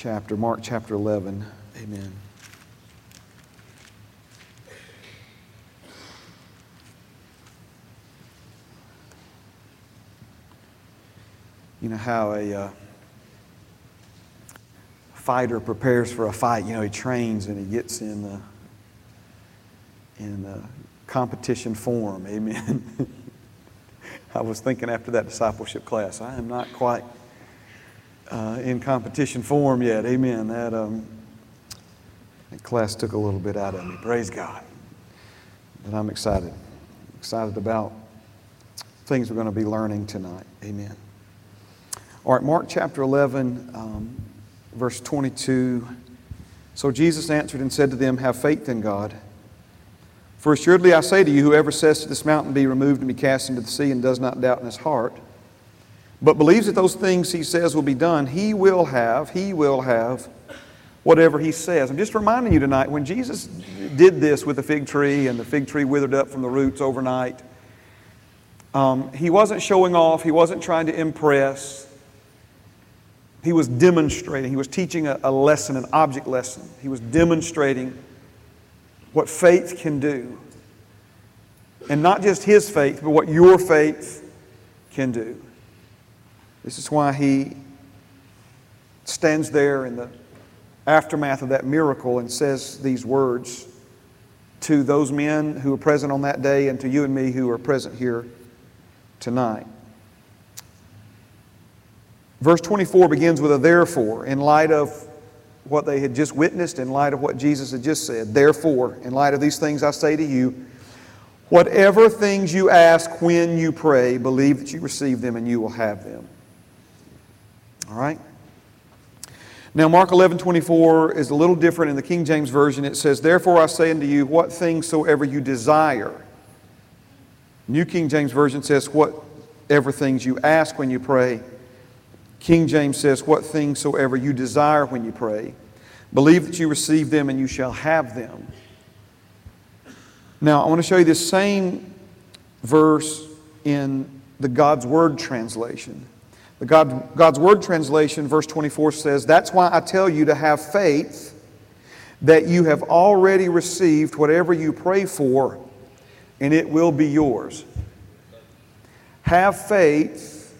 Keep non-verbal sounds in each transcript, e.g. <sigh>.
chapter, Mark chapter 11. Amen. You know how a uh, fighter prepares for a fight. You know, he trains and he gets in the in the competition form. Amen. <laughs> I was thinking after that discipleship class, I am not quite uh, in competition form yet. Amen. That, um, that class took a little bit out of me. Praise God. But I'm excited. Excited about things we're going to be learning tonight. Amen. All right, Mark chapter 11, um, verse 22. So Jesus answered and said to them, Have faith in God. For assuredly I say to you, whoever says to this mountain, Be removed and be cast into the sea, and does not doubt in his heart, but believes that those things he says will be done, he will have, he will have whatever he says. I'm just reminding you tonight, when Jesus did this with the fig tree and the fig tree withered up from the roots overnight, um, he wasn't showing off, he wasn't trying to impress. He was demonstrating, he was teaching a, a lesson, an object lesson. He was demonstrating what faith can do. And not just his faith, but what your faith can do. This is why he stands there in the aftermath of that miracle and says these words to those men who were present on that day and to you and me who are present here tonight. Verse 24 begins with a therefore, in light of what they had just witnessed, in light of what Jesus had just said. Therefore, in light of these things, I say to you, whatever things you ask when you pray, believe that you receive them and you will have them. All right? Now, Mark 11 24 is a little different in the King James Version. It says, Therefore I say unto you, what things soever you desire. New King James Version says, Whatever things you ask when you pray. King James says, What things soever you desire when you pray, believe that you receive them and you shall have them. Now, I want to show you this same verse in the God's Word translation. The God, God's Word translation, verse 24 says, That's why I tell you to have faith that you have already received whatever you pray for, and it will be yours. Have faith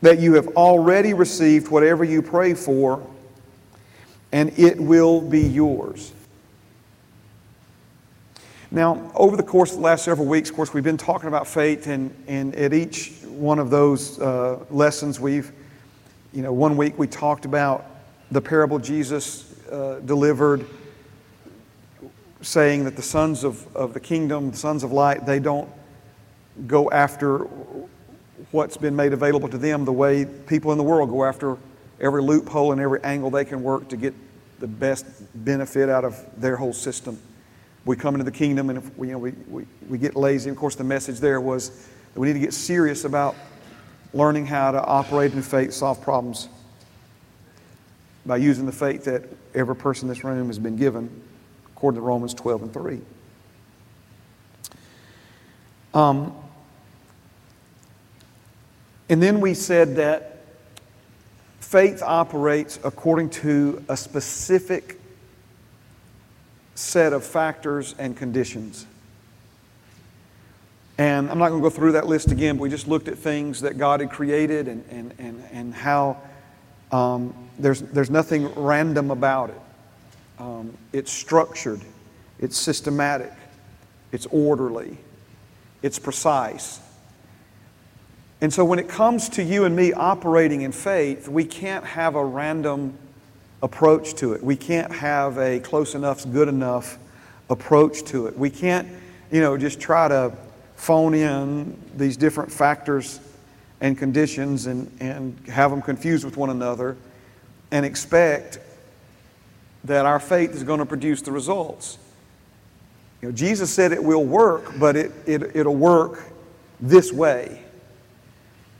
that you have already received whatever you pray for, and it will be yours. Now, over the course of the last several weeks, of course, we've been talking about faith, and, and at each one of those uh, lessons, we've, you know, one week we talked about the parable Jesus uh, delivered, saying that the sons of, of the kingdom, the sons of light, they don't go after what's been made available to them the way people in the world go after every loophole and every angle they can work to get the best benefit out of their whole system we come into the kingdom and if we, you know, we, we, we get lazy. Of course, the message there was that we need to get serious about learning how to operate in faith, solve problems by using the faith that every person in this room has been given, according to Romans 12 and 3. Um, and then we said that faith operates according to a specific set of factors and conditions. And I'm not going to go through that list again, but we just looked at things that God had created and, and, and, and how um, there's, there's nothing random about it. Um, it's structured, it's systematic, it's orderly, it's precise. And so when it comes to you and me operating in faith, we can't have a random approach to it. We can't have a close enough, good enough approach to it. We can't, you know, just try to phone in these different factors and conditions and, and have them confused with one another and expect that our faith is going to produce the results. You know, Jesus said it will work, but it, it, it'll work this way.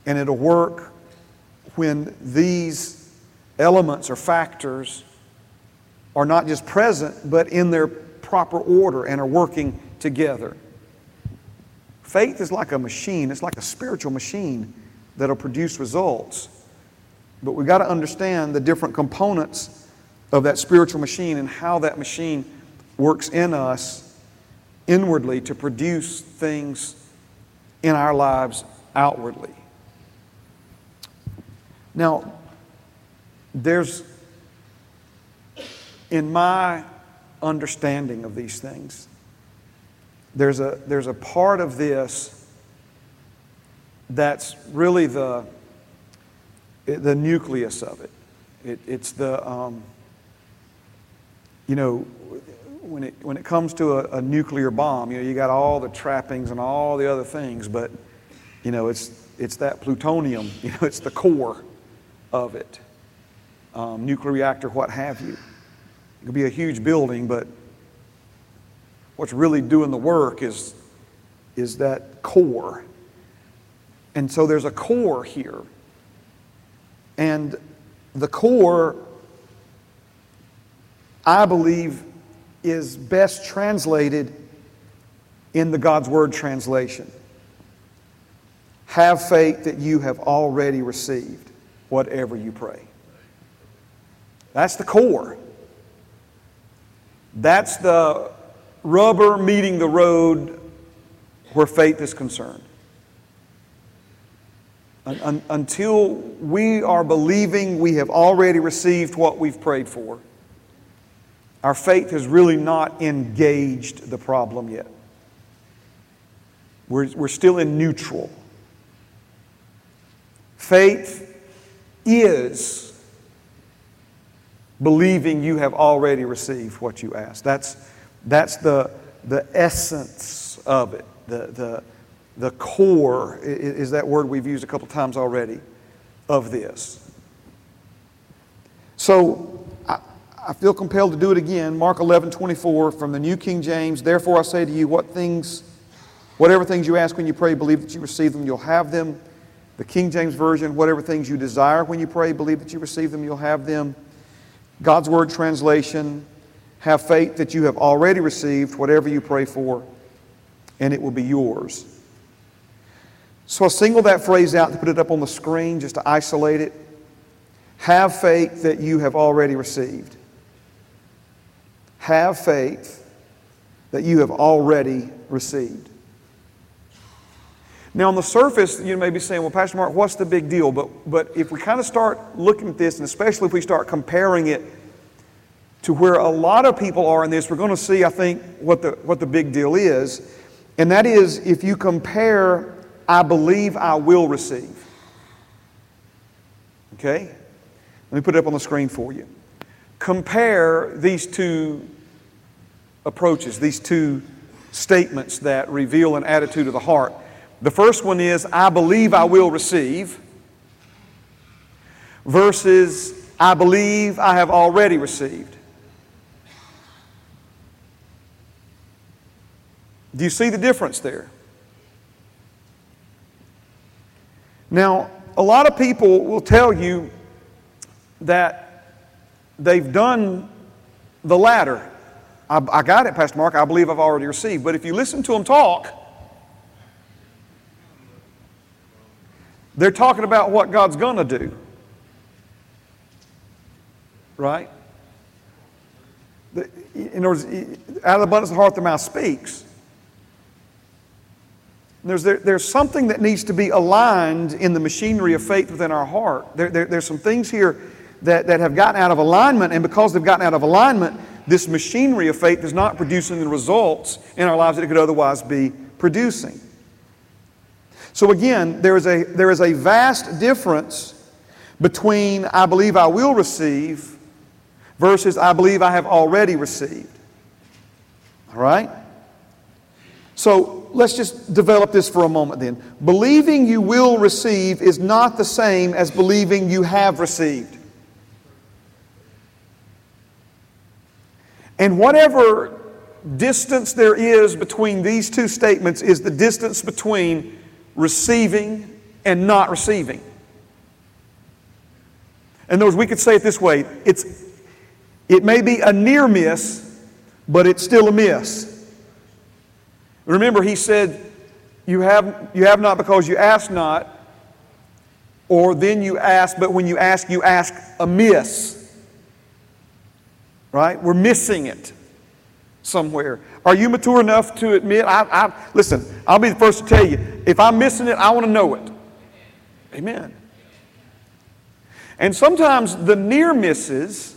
And it'll work when these elements or factors are not just present, but in their proper order and are working together. Faith is like a machine, it's like a spiritual machine that'll produce results. But we've got to understand the different components of that spiritual machine and how that machine works in us inwardly to produce things in our lives outwardly. Now, there's, in my understanding of these things, there's a, there's a part of this that's really the, the nucleus of it. it it's the, um, you know, when it, when it comes to a, a, nuclear bomb, you know, you got all the trappings and all the other things, but, you know, it's, it's that plutonium, <laughs> you know, it's the core of it. Um, nuclear reactor, what have you. It could be a huge building, but what's really doing the work is, is that core. And so there's a core here. And the core, I believe, is best translated in the God's Word translation. Have faith that you have already received whatever you pray. That's the core. That's the rubber meeting the road where faith is concerned. Un- until we are believing we have already received what we've prayed for, our faith has really not engaged the problem yet. We're, we're still in neutral. Faith is believing you have already received what you asked. That's, that's the, the essence of it. The, the, the core is that word we've used a couple times already of this. So I, I feel compelled to do it again. Mark 11, 24 from the New King James. Therefore I say to you, what things, whatever things you ask when you pray, believe that you receive them, you'll have them. The King James Version, whatever things you desire when you pray, believe that you receive them, you'll have them. God's Word translation, have faith that you have already received whatever you pray for, and it will be yours. So I'll single that phrase out to put it up on the screen just to isolate it. Have faith that you have already received. Have faith that you have already received. Now, on the surface, you may be saying, well, Pastor Mark, what's the big deal? But, but if we kind of start looking at this, and especially if we start comparing it to where a lot of people are in this, we're going to see, I think, what the, what the big deal is. And that is if you compare, I believe I will receive. Okay? Let me put it up on the screen for you. Compare these two approaches, these two statements that reveal an attitude of the heart. The first one is, I believe I will receive, versus, I believe I have already received. Do you see the difference there? Now, a lot of people will tell you that they've done the latter. I, I, got it, Pastor Mark. I believe I've already received. But if you listen to them talk, They're talking about what God's going to do. Right? In other words, out of the abundance of the heart, the mouth speaks. There's, there, there's something that needs to be aligned in the machinery of faith within our heart. There, there, there's some things here that, that have gotten out of alignment, and because they've gotten out of alignment, this machinery of faith is not producing the results in our lives that it could otherwise be producing. So again, there is a, there is a vast difference between I believe I will receive versus I believe I have already received. All right? So let's just develop this for a moment then. Believing you will receive is not the same as believing you have received. And whatever distance there is between these two statements is the distance between receiving and not receiving. In other words, we could say it this way it's, it may be a near miss, but it's still a miss. Remember, he said, you have, you have not because you ask not, or then you ask, but when you ask, you ask amiss. right? We're missing it somewhere. Are you mature enough to admit? I, I, listen, I'll be the first to tell you if I'm missing it, I want to know it. Amen. And sometimes the near misses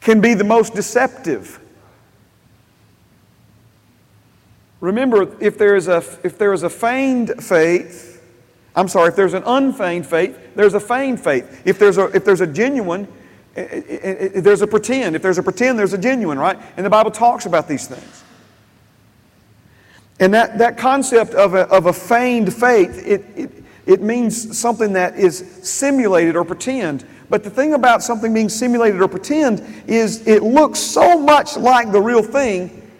can be the most deceptive. Remember, if there is a, if there is a feigned faith, I'm sorry, if there's an unfeigned faith, there's a feigned faith. If there's a, if there's a genuine, there's a pretend. If there's a pretend, there's a genuine, right? And the Bible talks about these things. And that, that concept of a, of a feigned faith, it, it, it means something that is simulated or pretend. But the thing about something being simulated or pretend is it looks so much like the real thing.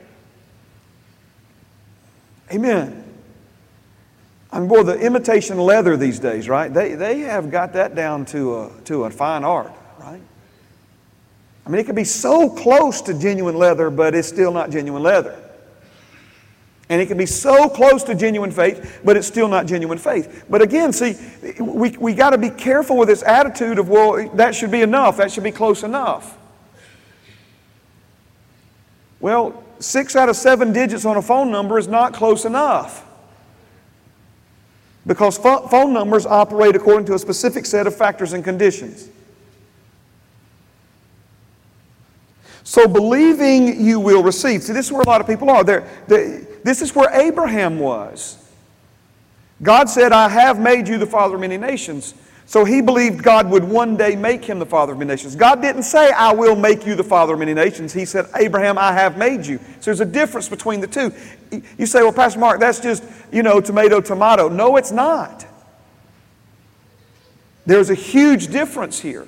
Amen. I mean, boy, the imitation leather these days, right? They, they have got that down to a, to a fine art, mean, it can be so close to genuine leather, but it's still not genuine leather. And it can be so close to genuine faith, but it's still not genuine faith. But again, see, we, we got to be careful with this attitude of, well, that should be enough, that should be close enough. Well, six out of seven digits on a phone number is not close enough. Because phone numbers operate according to a specific set of factors and conditions. So believing you will receive. See, this is where a lot of people are. They're, they, this is where Abraham was. God said, I have made you the father of many nations. So he believed God would one day make him the father of many nations. God didn't say, I will make you the father of many nations. He said, Abraham, I have made you. So there's a difference between the two. You say, well, Pastor Mark, that's just, you know, tomato, tomato. No, it's not. There's a huge difference here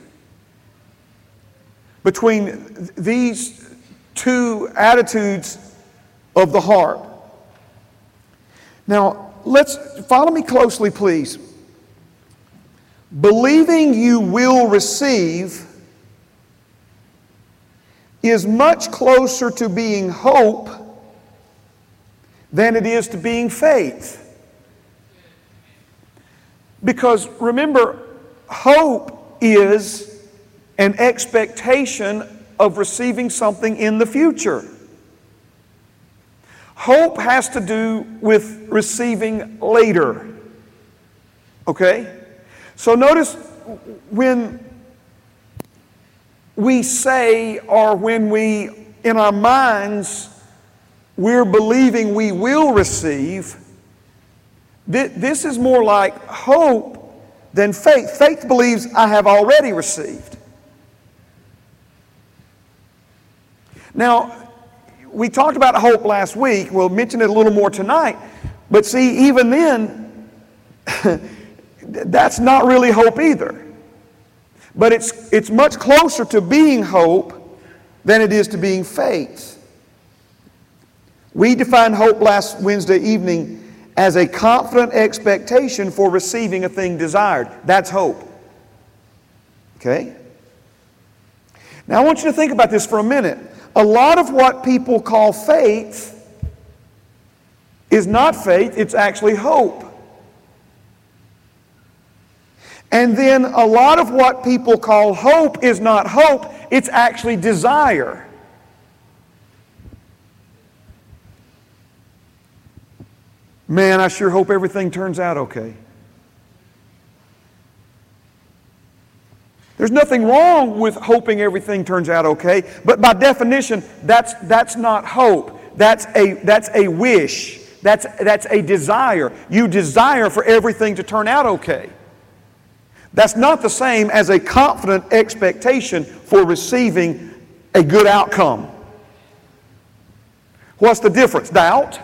between these two attitudes of the heart. Now, let's follow me closely, please. Believing you will receive is much closer to being hope than it is to being faith. Because remember, hope is an expectation of receiving something in the future. Hope has to do with receiving later. Okay? So notice when we say, or when we, in our minds, we're believing we will receive, this is more like hope than faith. Faith believes I have already received. Now, we talked about hope last week. We'll mention it a little more tonight. But see, even then, <laughs> that's not really hope either. But it's, it's much closer to being hope than it is to being faith. We defined hope last Wednesday evening as a confident expectation for receiving a thing desired. That's hope. Okay? Now I want you to think about this for a minute a lot of what people call faith is not faith, it's actually hope. And then a lot of what people call hope is not hope, it's actually desire. Man, I sure hope everything turns out okay. There's nothing wrong with hoping everything turns out okay, but by definition, that's, that's not hope. That's a, that's a wish. That's, that's a desire. You desire for everything to turn out okay. That's not the same as a confident expectation for receiving a good outcome. What's the difference? Doubt?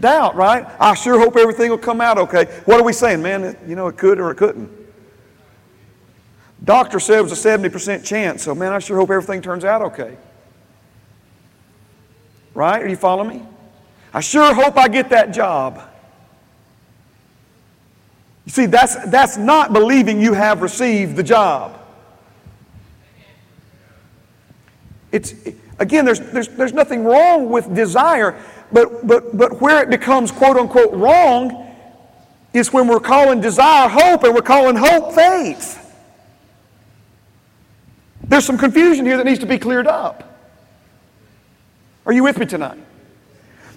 Doubt, right? I sure hope everything will come out okay. What are we saying, man? You know, it could or it couldn't. Doctor said it was a 70% chance, so man, I sure hope everything turns out okay. Right? Are you following me? I sure hope I get that job. You see, that's, that's not believing you have received the job. It's, again, there's, there's, there's nothing wrong with desire, but, but, but where it becomes quote unquote wrong is when we're calling desire hope and we're calling hope faith. There's some confusion here that needs to be cleared up. Are you with me tonight?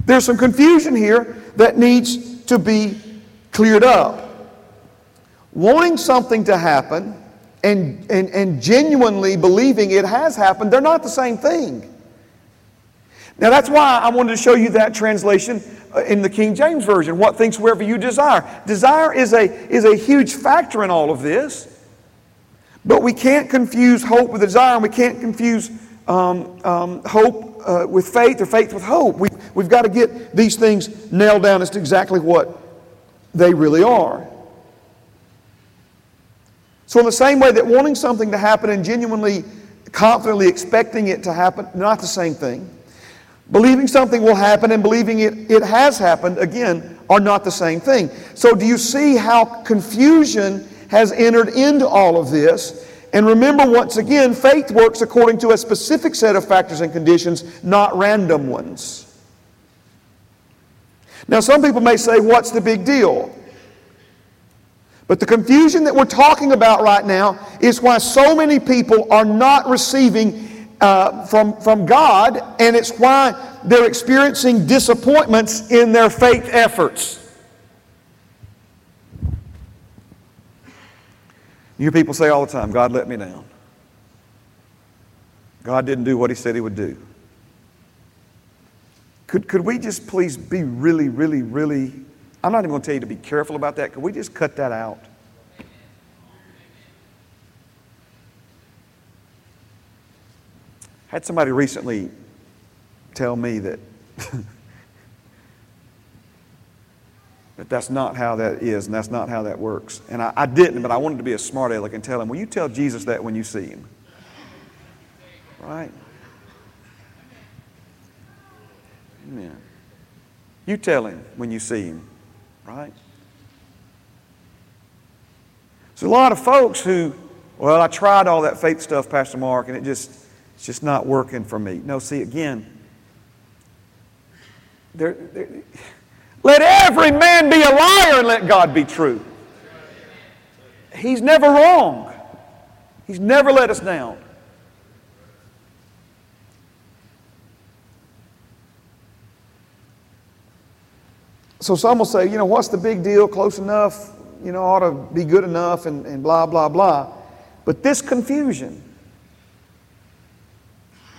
There's some confusion here that needs to be cleared up. Wanting something to happen and, and, and genuinely believing it has happened, they're not the same thing. Now, that's why I wanted to show you that translation uh, in the King James Version. What things wherever you desire. Desire is a, is a huge factor in all of this. But we can't confuse hope with desire, and we can't confuse um, um, hope uh, with faith or faith with hope. We, we've got to get these things nailed down as to exactly what they really are. So, in the same way that wanting something to happen and genuinely, confidently expecting it to happen, not the same thing. Believing something will happen and believing it, it has happened, again, are not the same thing. So, do you see how confusion has entered into all of this? And remember, once again, faith works according to a specific set of factors and conditions, not random ones. Now, some people may say, What's the big deal? But the confusion that we're talking about right now is why so many people are not receiving uh, from, from God, and it's why they're experiencing disappointments in their faith efforts. You people say all the time, God let me down. God didn't do what He said He would do. Could, could we just please be really, really, really, I'm not even going to tell you to be careful about that. Could we just cut that out? I had somebody recently tell me that <laughs> that that's not how that is and that's not how that works. And I, I didn't, but I wanted to be a smart aleck and tell him, Will you tell Jesus that when you see him? Right? Amen. You tell him when you see him, right? So a lot of folks who, well, I tried all that faith stuff, Pastor Mark, and it just, it's just not working for me. No, see, again, there, there let every man be a liar and let God be true. He's never wrong. He's never let us down. So some will say, you know, what's the big deal? Close enough, you know, ought to be good enough, and, and blah, blah, blah. But this confusion,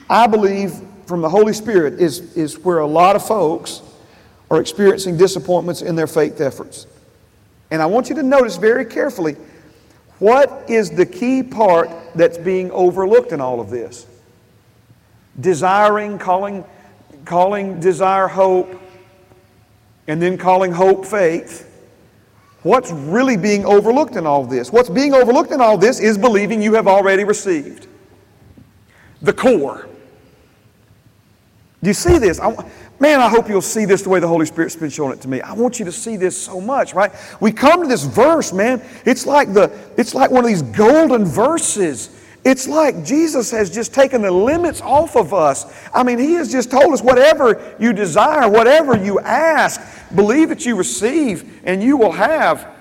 I believe from the Holy Spirit, is, is where a lot of folks are experiencing disappointments in their faith efforts. And I want you to notice very carefully what is the key part that's being overlooked in all of this? Desiring, calling, calling desire hope, and then calling hope faith. What's really being overlooked in all this? What's being overlooked in all this is believing you have already received. The core. Do you see this? I, Man, I hope you'll see this the way the Holy Spirit's been showing it to me. I want you to see this so much, right? We come to this verse, man. It's like the it's like one of these golden verses. It's like Jesus has just taken the limits off of us. I mean, He has just told us whatever you desire, whatever you ask, believe that you receive, and you will have.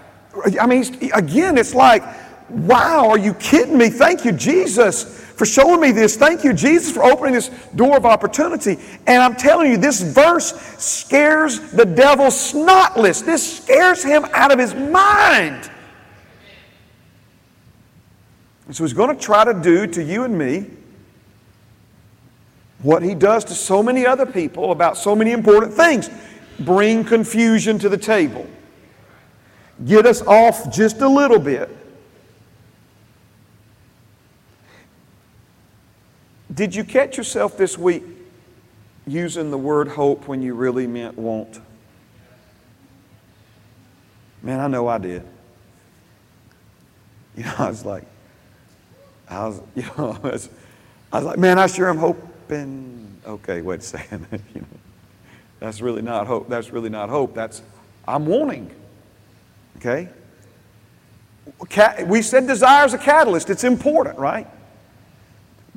I mean, again, it's like, wow, are you kidding me? Thank you, Jesus for showing me this. Thank you, Jesus, for opening this door of opportunity. And I'm telling you, this verse scares the devil snotless. This scares him out of his mind. And so he's going to try to do to you and me what he does to so many other people about so many important things bring confusion to the table, get us off just a little bit Did you catch yourself this week using the word hope when you really meant want? Man, I know I did. You know, <laughs> I was like, I was, <laughs> you know, I was, I was like, man, I sure am hoping. Okay, wait a second. <laughs> you know, that's really not hope. That's really not hope. That's I'm wanting. Okay. We said desire is a catalyst. It's important, right?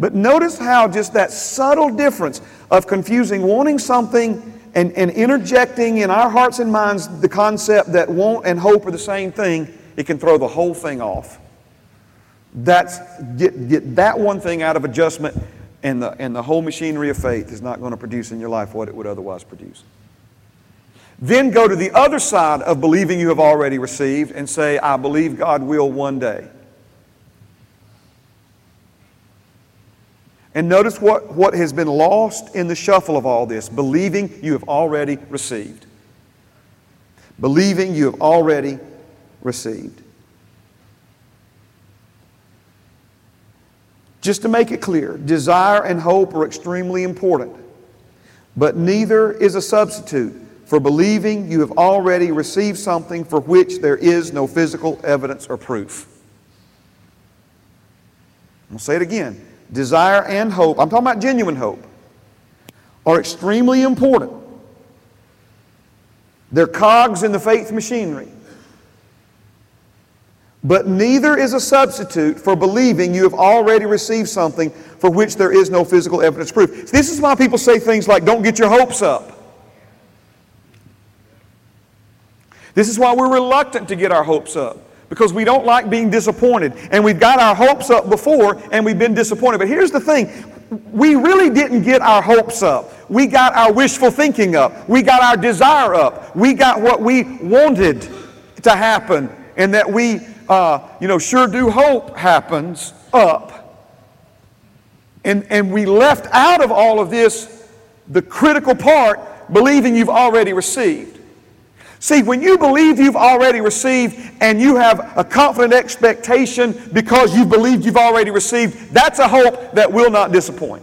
But notice how just that subtle difference of confusing wanting something and, and interjecting in our hearts and minds the concept that want and hope are the same thing, it can throw the whole thing off. That's, get, get that one thing out of adjustment, and the, and the whole machinery of faith is not going to produce in your life what it would otherwise produce. Then go to the other side of believing you have already received and say, I believe God will one day. And notice what, what has been lost in the shuffle of all this believing you have already received. Believing you have already received. Just to make it clear, desire and hope are extremely important, but neither is a substitute for believing you have already received something for which there is no physical evidence or proof. I'll say it again. Desire and hope, I'm talking about genuine hope, are extremely important. They're cogs in the faith machinery. But neither is a substitute for believing you have already received something for which there is no physical evidence proof. This is why people say things like, don't get your hopes up. This is why we're reluctant to get our hopes up because we don't like being disappointed. And we've got our hopes up before and we've been disappointed. But here's the thing we really didn't get our hopes up. We got our wishful thinking up. We got our desire up. We got what we wanted to happen and that we, uh, you know, sure do hope happens up. And, and we left out of all of this the critical part believing you've already received. See, when you believe you've already received and you have a confident expectation because you believed you've already received, that's a hope that will not disappoint.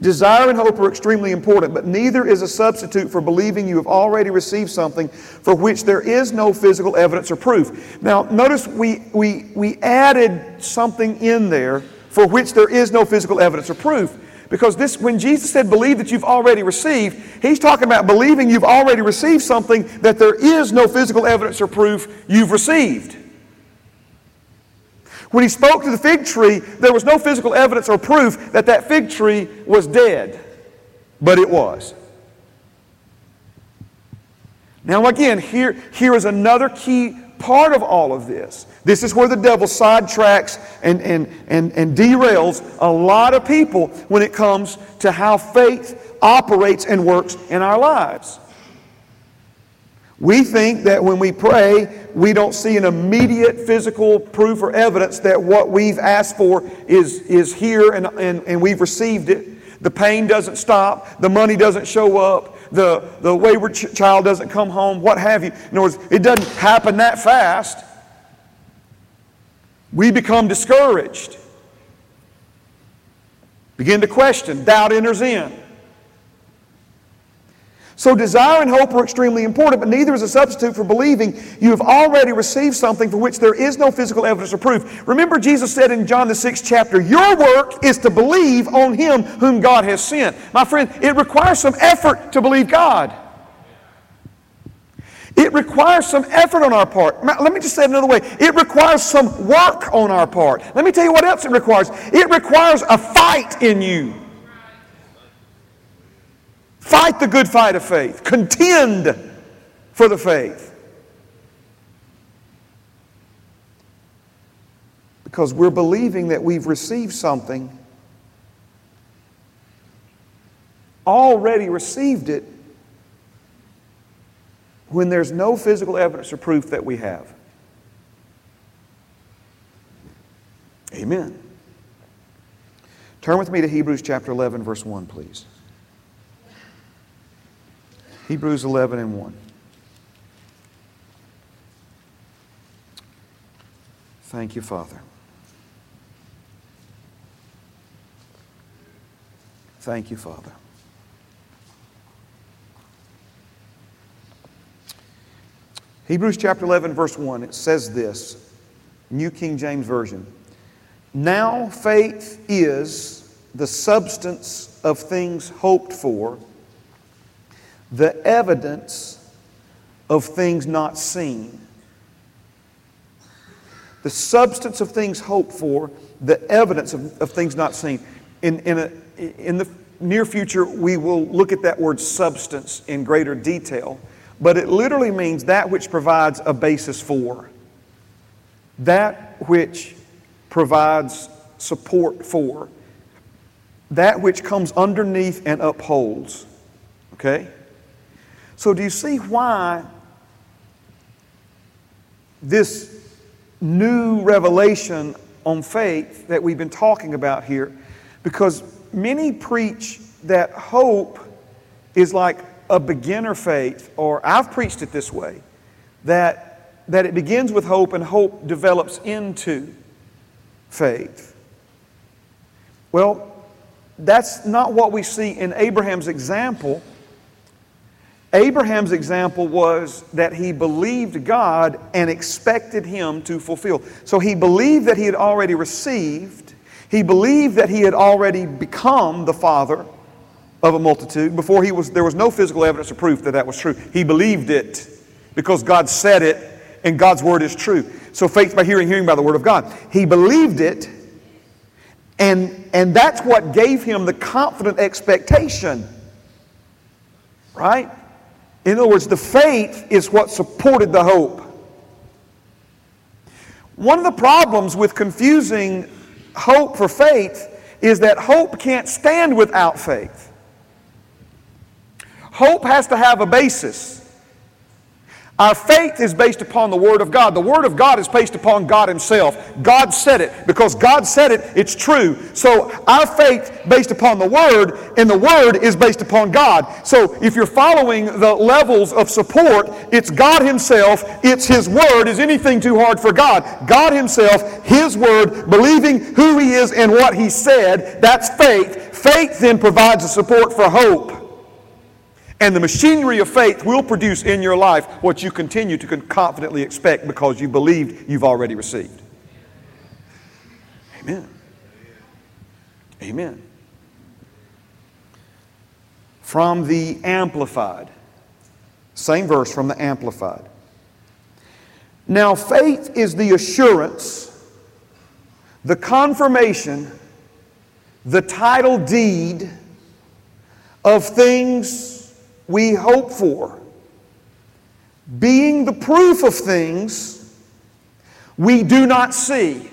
Desire and hope are extremely important, but neither is a substitute for believing you have already received something for which there is no physical evidence or proof. Now, notice we, we, we added something in there for which there is no physical evidence or proof. Because this, when Jesus said, believe that you've already received, he's talking about believing you've already received something that there is no physical evidence or proof you've received. When he spoke to the fig tree, there was no physical evidence or proof that that fig tree was dead, but it was. Now, again, here, here is another key part of all of this. This is where the devil sidetracks and, and, and, and derails a lot of people when it comes to how faith operates and works in our lives. We think that when we pray, we don't see an immediate physical proof or evidence that what we've asked for is, is here and, and, and we've received it. The pain doesn't stop, the money doesn't show up, the, the wayward ch- child doesn't come home, what have you. In other words, it doesn't happen that fast. We become discouraged. Begin to question, doubt enters in. So, desire and hope are extremely important, but neither is a substitute for believing you have already received something for which there is no physical evidence or proof. Remember, Jesus said in John the sixth chapter, Your work is to believe on Him whom God has sent. My friend, it requires some effort to believe God. It requires some effort on our part. Let me just say it another way. It requires some work on our part. Let me tell you what else it requires. It requires a fight in you. Fight the good fight of faith. Contend for the faith. Because we're believing that we've received something, already received it, when there's no physical evidence or proof that we have. Amen. Turn with me to Hebrews chapter 11, verse 1, please. Hebrews 11 and 1. Thank you, Father. Thank you, Father. Hebrews chapter 11, verse 1, it says this New King James Version. Now faith is the substance of things hoped for the evidence of things not seen. The substance of things hoped for, the evidence of, of things not seen. In, in, a, in the near future, we will look at that word substance in greater detail. but it literally means that which provides a basis for, that which provides support for, that which comes underneath and upholds. Okay? So, do you see why this new revelation on faith that we've been talking about here? Because many preach that hope is like a beginner faith, or I've preached it this way, that, that it begins with hope and hope develops into faith. Well, that's not what we see in Abraham's example. Abraham's example was that he believed God and expected him to fulfill. So he believed that he had already received, he believed that he had already become the father of a multitude. Before he was, there was no physical evidence or proof that that was true. He believed it because God said it and God's word is true. So faith by hearing, hearing by the word of God. He believed it and, and that's what gave him the confident expectation. Right? In other words, the faith is what supported the hope. One of the problems with confusing hope for faith is that hope can't stand without faith. Hope has to have a basis. Our faith is based upon the Word of God. The Word of God is based upon God Himself. God said it. Because God said it, it's true. So our faith based upon the Word, and the Word is based upon God. So if you're following the levels of support, it's God Himself, it's His Word. Is anything too hard for God? God Himself, His Word, believing who He is and what He said, that's faith. Faith then provides the support for hope. And the machinery of faith will produce in your life what you continue to confidently expect because you believed you've already received. Amen. Amen. From the Amplified. Same verse from the Amplified. Now, faith is the assurance, the confirmation, the title deed of things we hope for, being the proof of things we do not see,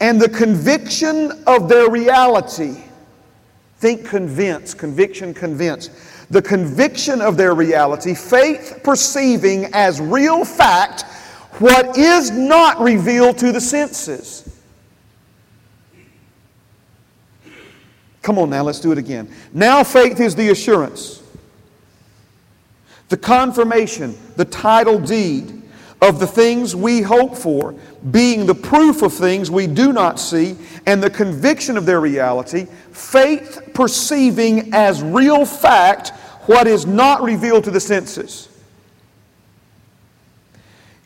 and the conviction of their reality. Think convince, conviction, convince. The conviction of their reality, faith perceiving as real fact what is not revealed to the senses. Come on now, let's do it again. Now faith is the assurance, the confirmation, the title deed of the things we hope for, being the proof of things we do not see, and the conviction of their reality, faith perceiving as real fact what is not revealed to the senses.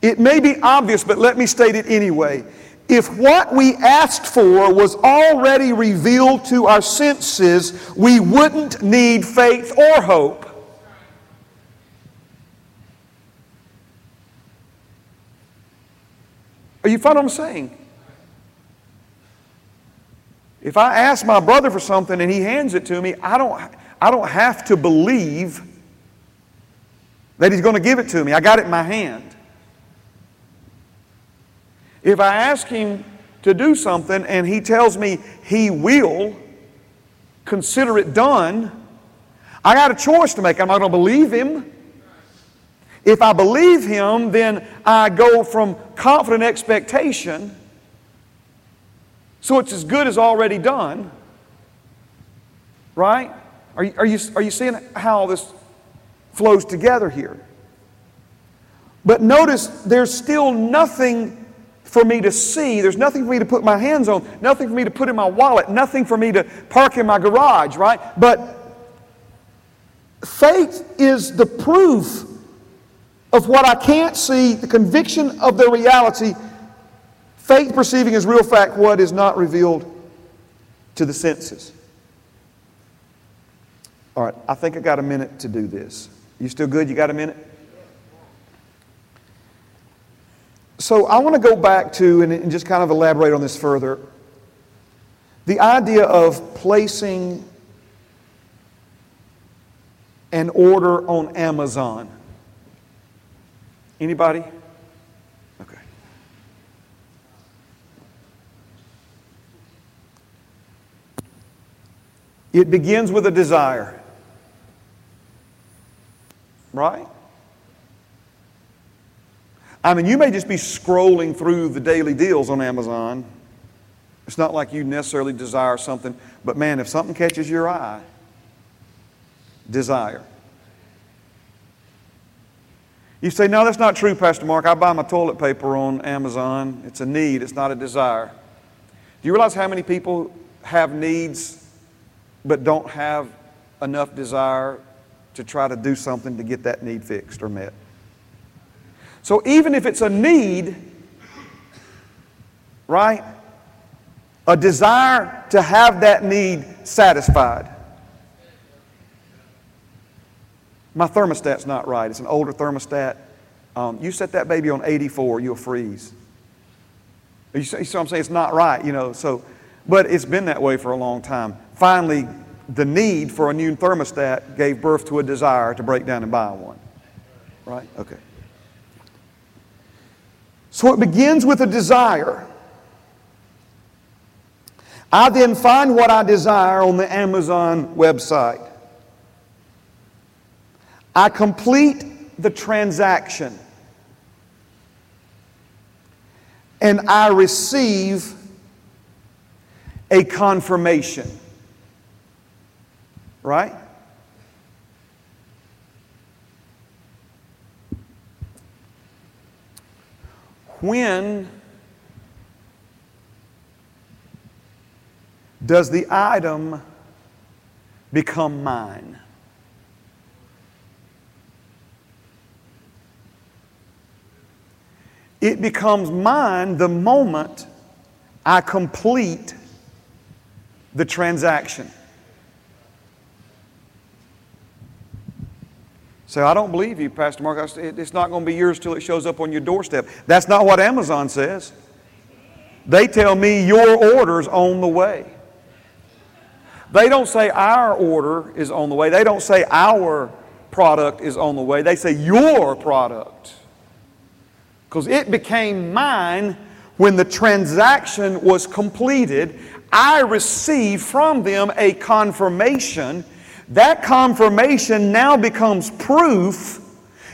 It may be obvious, but let me state it anyway. If what we asked for was already revealed to our senses, we wouldn't need faith or hope. Are you following what I'm saying? If I ask my brother for something and he hands it to me, I don't, I don't have to believe that he's going to give it to me. I got it in my hand. If I ask him to do something and he tells me he will consider it done, I got a choice to make. I'm I going to believe him. If I believe him, then I go from confident expectation. So it's as good as already done. Right? Are you, are you, are you seeing how this flows together here? But notice there's still nothing for me to see. There's nothing for me to put my hands on, nothing for me to put in my wallet, nothing for me to park in my garage, right? But faith is the proof of what I can't see, the conviction of the reality. Faith perceiving as real fact what is not revealed to the senses. All right, I think I got a minute to do this. You still good? You got a minute? So I want to go back to and just kind of elaborate on this further. The idea of placing an order on Amazon? Anybody? Okay. It begins with a desire. Right? I mean, you may just be scrolling through the daily deals on Amazon. It's not like you necessarily desire something, but man, if something catches your eye, desire. You say, no, that's not true, Pastor Mark. I buy my toilet paper on Amazon. It's a need, it's not a desire. Do you realize how many people have needs but don't have enough desire to try to do something to get that need fixed or met? So even if it's a need, right? A desire to have that need satisfied. My thermostat's not right. It's an older thermostat. Um, you set that baby on 84, you'll freeze. You see, what I'm saying? It's not right, you know. So, but it's been that way for a long time. Finally, the need for a new thermostat gave birth to a desire to break down and buy one. Right? Okay. So it begins with a desire. I then find what I desire on the Amazon website. I complete the transaction. And I receive a confirmation. Right? When does the item become mine? It becomes mine the moment I complete the transaction. So I don't believe you, Pastor Mark. It's not going to be yours till it shows up on your doorstep. That's not what Amazon says. They tell me your order's on the way. They don't say our order is on the way. They don't say our product is on the way. They say your product. Because it became mine when the transaction was completed. I received from them a confirmation that confirmation now becomes proof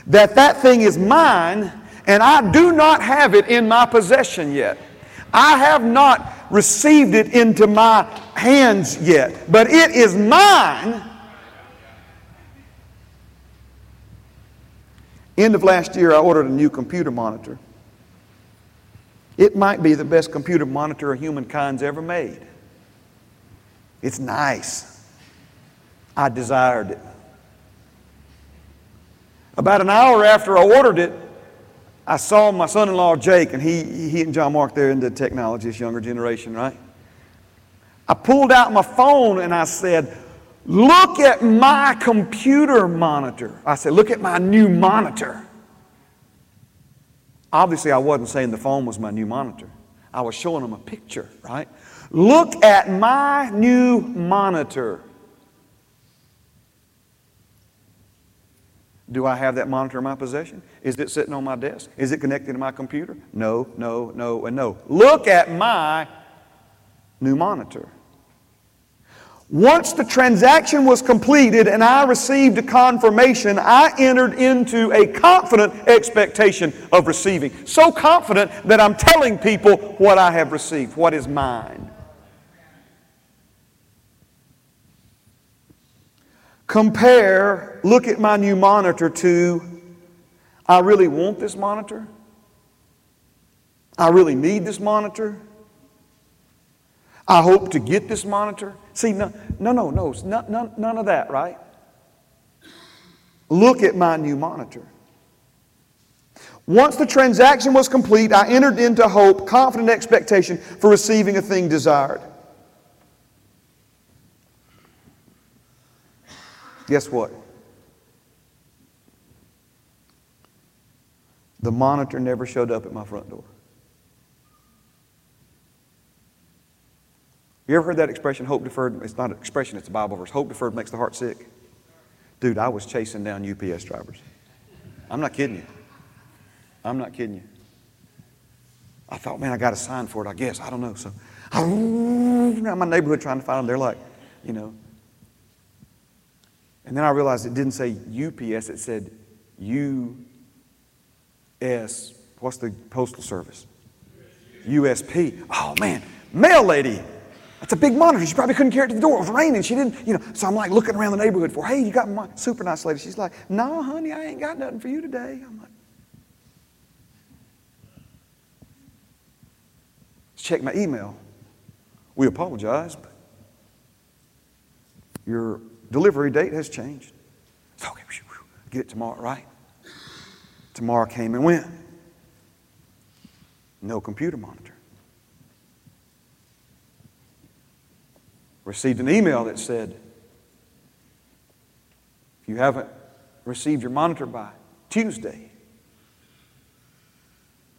that that thing is mine and I do not have it in my possession yet. I have not received it into my hands yet, but it is mine. End of last year, I ordered a new computer monitor. It might be the best computer monitor humankind's ever made. It's nice. I desired it. About an hour after I ordered it, I saw my son in law Jake, and he, he and John Mark, they're into technology, this younger generation, right? I pulled out my phone and I said, Look at my computer monitor. I said, Look at my new monitor. Obviously, I wasn't saying the phone was my new monitor. I was showing him a picture, right? Look at my new monitor. Do I have that monitor in my possession? Is it sitting on my desk? Is it connected to my computer? No, no, no, and no. Look at my new monitor. Once the transaction was completed and I received a confirmation, I entered into a confident expectation of receiving. So confident that I'm telling people what I have received, what is mine. Compare, look at my new monitor to, I really want this monitor. I really need this monitor. I hope to get this monitor. See, no, no, no, no, none, none of that, right? Look at my new monitor. Once the transaction was complete, I entered into hope, confident expectation for receiving a thing desired. Guess what? The monitor never showed up at my front door. You ever heard that expression, hope deferred? It's not an expression, it's a Bible verse. Hope deferred makes the heart sick. Dude, I was chasing down UPS drivers. I'm not kidding you. I'm not kidding you. I thought, man, I got a sign for it, I guess. I don't know. So <laughs> around my neighborhood trying to find them. They're like, you know. And then I realized it didn't say UPS, it said US. What's the postal service? USP. Oh man, mail lady. That's a big monitor. She probably couldn't carry it to the door. It was raining. She didn't, you know. So I'm like looking around the neighborhood for, hey, you got my super nice lady. She's like, no, honey, I ain't got nothing for you today. I'm like, check my email. We apologize, but your delivery date has changed. It's okay. Get it tomorrow, right? Tomorrow came and went. No computer monitor. Received an email that said, if you haven't received your monitor by Tuesday,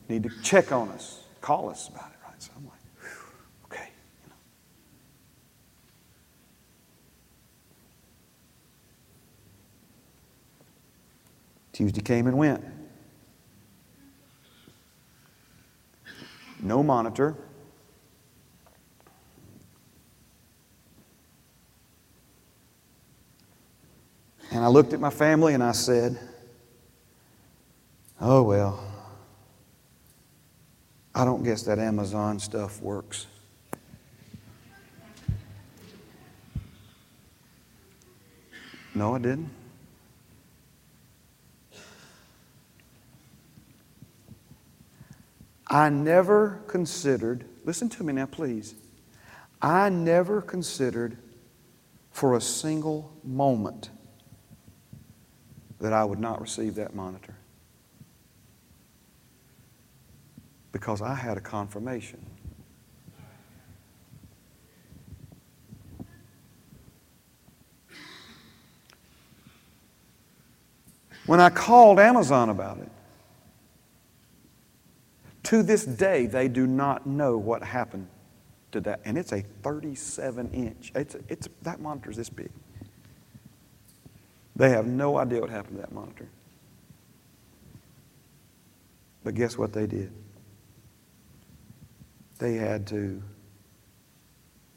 need to check on us, call us about it, right? So I'm like, okay. You know. Tuesday came and went. No monitor. And I looked at my family and I said, Oh, well, I don't guess that Amazon stuff works. No, I didn't. I never considered, listen to me now, please. I never considered for a single moment that I would not receive that monitor. Because I had a confirmation. When I called Amazon about it, to this day, they do not know what happened to that. And it's a 37 inch, it's, it's, that monitor's this big. They have no idea what happened to that monitor. But guess what they did? They had to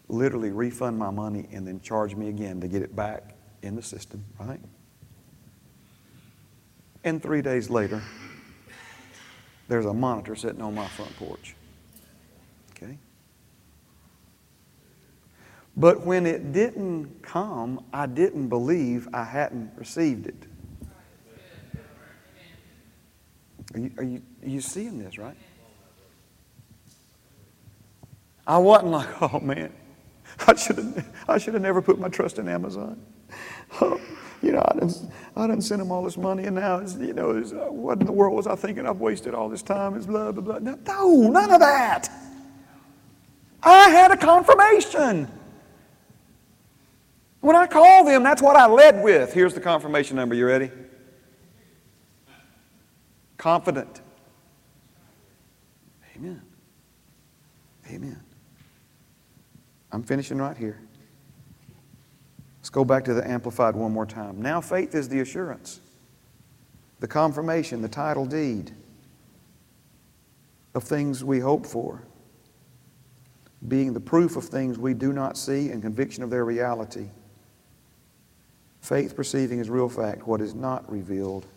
literally refund my money and then charge me again to get it back in the system, right? And three days later, there's a monitor sitting on my front porch. Okay? But when it didn't come, I didn't believe I hadn't received it. Are you, are you, are you seeing this, right? I wasn't like, <laughs> oh man, I should have, I should have never put my trust in Amazon. <laughs> Oh, you know, I didn't, I didn't send him all this money, and now, it's, you know, it's, uh, what in the world was I thinking? I've wasted all this time. It's blah, blah, blah. No, no, none of that. I had a confirmation. When I called them, that's what I led with. Here's the confirmation number. You ready? Confident. Amen. Amen. I'm finishing right here. Let's go back to the Amplified one more time. Now, faith is the assurance, the confirmation, the title deed of things we hope for, being the proof of things we do not see and conviction of their reality. Faith perceiving as real fact what is not revealed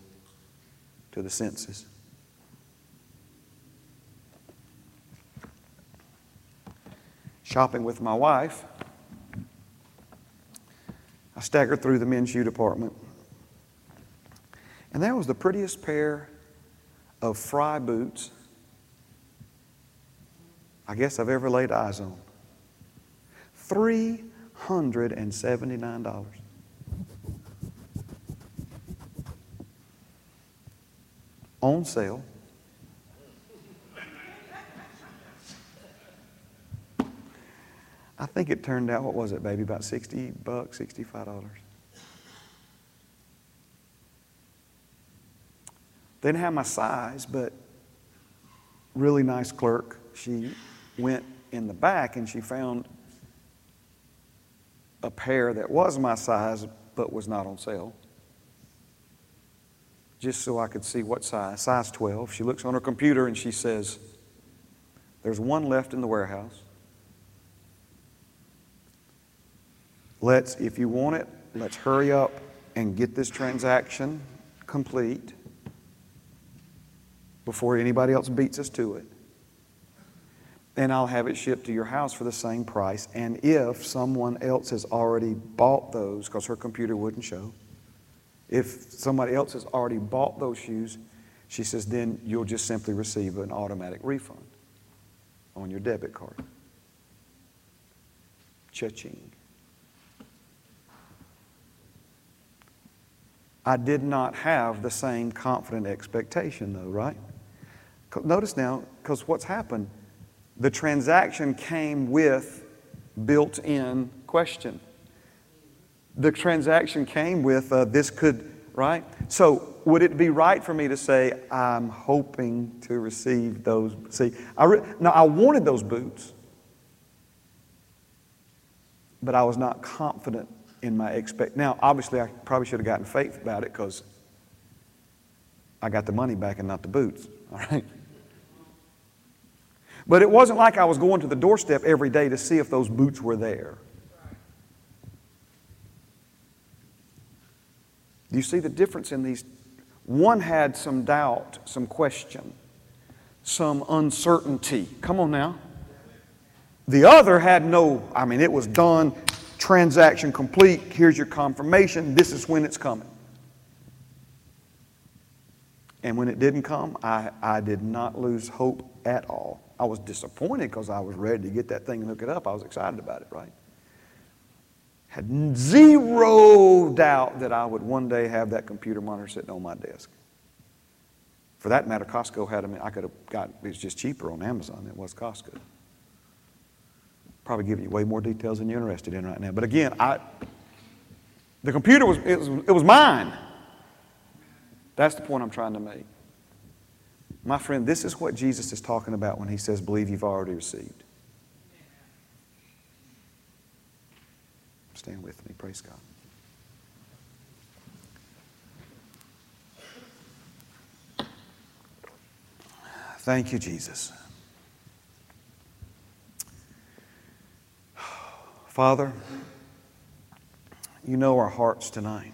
to the senses. Shopping with my wife, I staggered through the men's shoe department. And there was the prettiest pair of Frye boots I guess I've ever laid eyes on. $379. On sale. I think it turned out, what was it, baby? About 60 bucks, $65. They didn't have my size, but really nice clerk. She went in the back and she found a pair that was my size but was not on sale. just so I could see what size, size 12. She looks on her computer and she says, There's one left in the warehouse. Let's, if you want it, let's hurry up and get this transaction complete before anybody else beats us to it. And I'll have it shipped to your house for the same price. And if someone else has already bought those, because her computer wouldn't show, if somebody else has already bought those shoes, she says, then you'll just simply receive an automatic refund on your debit card. Cha-ching. I did not have the same confident expectation, though, right? Notice now, because what's happened, the transaction came with built in question the transaction came with uh, this could, right? So, would it be right for me to say, I'm hoping to receive those? See, I re- now I wanted those boots, but I was not confident in my expect. Now, obviously, I probably should have gotten faith about it because I got the money back and not the boots, <laughs> all right? But it wasn't like I was going to the doorstep every day to see if those boots were there. Do you see the difference in these? One had some doubt, some question, some uncertainty. Come on now. The other had no, I mean, it was done, transaction complete, here's your confirmation, this is when it's coming. And when it didn't come, I, I did not lose hope at all. I was disappointed because I was ready to get that thing and hook it up. I was excited about it, right? had zero doubt that I would one day have that computer monitor sitting on my desk. For that matter, Costco had them. I could have got it was just cheaper on Amazon than it was Costco. Probably giving you way more details than you're interested in right now. But again, I the computer was it was, it was mine. That's the point I'm trying to make. My friend, this is what Jesus is talking about when he says, believe you've already received. Stand with me. Praise God. Thank you, Jesus. Father, you know our hearts tonight.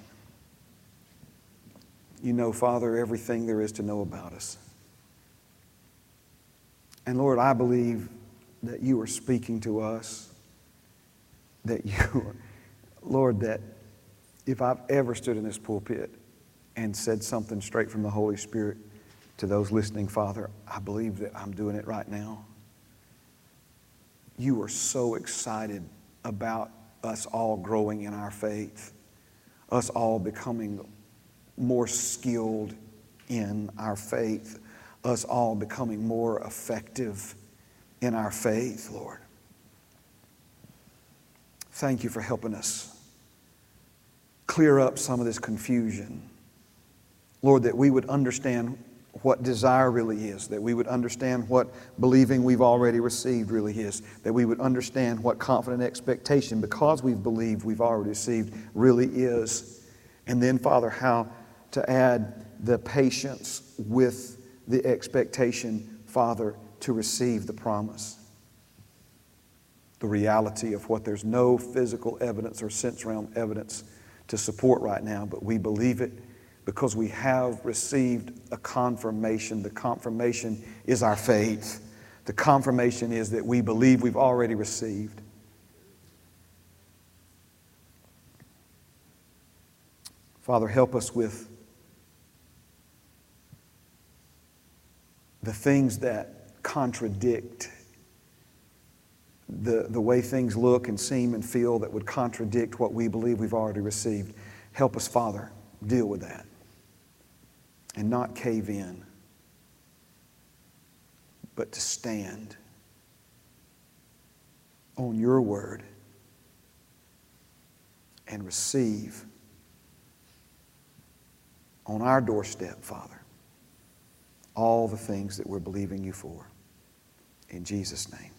You know, Father, everything there is to know about us. And Lord, I believe that you are speaking to us, that you are Lord, that if I've ever stood in this pulpit and said something straight from the Holy Spirit to those listening, Father, I believe that I'm doing it right now. You are so excited about us all growing in our faith, us all becoming more skilled in our faith, us all becoming more effective in our faith, Lord. Thank you for helping us clear up some of this confusion. Lord, that we would understand what desire really is, that we would understand what believing we've already received really is, that we would understand what confident expectation, because we've believed we've already received, really is. And then, Father, how to add the patience with the expectation, Father, to receive the promise the reality of what there's no physical evidence or sense realm evidence to support right now, but we believe it because we have received a confirmation. The confirmation is our faith. The confirmation is that we believe we've already received. Father, help us with the things that contradict the, the way things look and seem and feel that would contradict what we believe we've already received. Help us, Father, deal with that and not cave in, but to stand on your word and receive on our doorstep, Father, all the things that we're believing you for. In Jesus' name.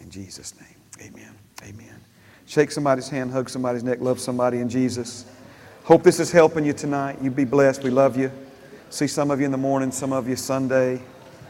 In Jesus' name, amen. Amen. Shake somebody's hand, hug somebody's neck, love somebody in Jesus. Hope this is helping you tonight. You be blessed. We love you. See some of you in the morning, some of you Sunday.